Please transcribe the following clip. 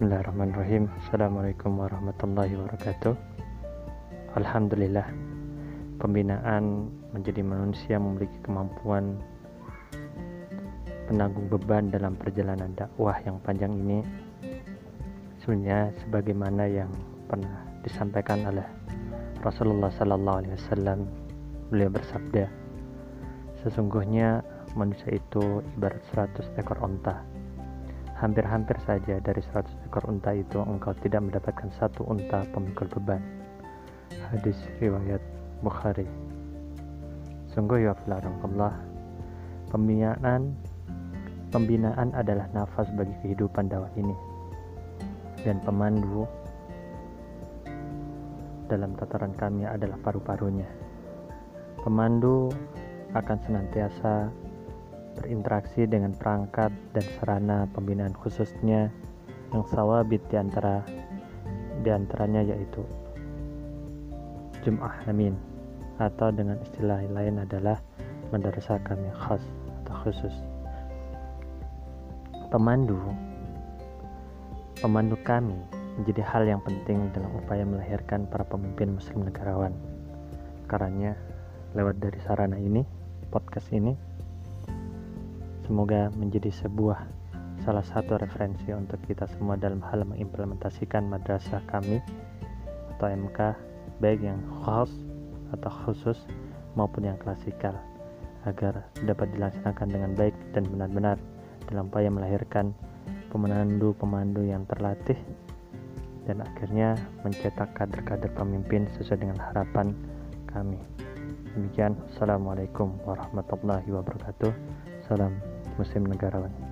Bismillahirrahmanirrahim. Assalamualaikum warahmatullahi wabarakatuh. Alhamdulillah Pembinaan menjadi manusia memiliki kemampuan Penanggung beban dalam perjalanan dakwah yang panjang ini. Sebenarnya sebagaimana yang pernah disampaikan oleh Rasulullah Sallallahu Alaihi Wasallam Beliau bersabda Sesungguhnya manusia itu ibarat 100 ekor onta Hampir-hampir saja dari 100 ekor unta itu engkau tidak mendapatkan satu unta pemikul beban. Hadis riwayat Bukhari. Sungguh ya Allah, pembinaan pembinaan adalah nafas bagi kehidupan dakwah ini. Dan pemandu dalam tataran kami adalah paru-parunya. Pemandu akan senantiasa berinteraksi dengan perangkat dan sarana pembinaan khususnya yang sawabit di antara antaranya yaitu Jum'ah Amin atau dengan istilah lain adalah madrasah kami khas atau khusus. Pemandu pemandu kami menjadi hal yang penting dalam upaya melahirkan para pemimpin muslim negarawan. Karena lewat dari sarana ini podcast ini Semoga menjadi sebuah salah satu referensi untuk kita semua dalam hal mengimplementasikan madrasah kami atau MK baik yang khas atau khusus maupun yang klasikal agar dapat dilaksanakan dengan baik dan benar-benar dalam upaya melahirkan pemandu-pemandu yang terlatih dan akhirnya mencetak kader-kader pemimpin sesuai dengan harapan kami. Demikian, Assalamualaikum warahmatullahi wabarakatuh. Salam Muslim negarawan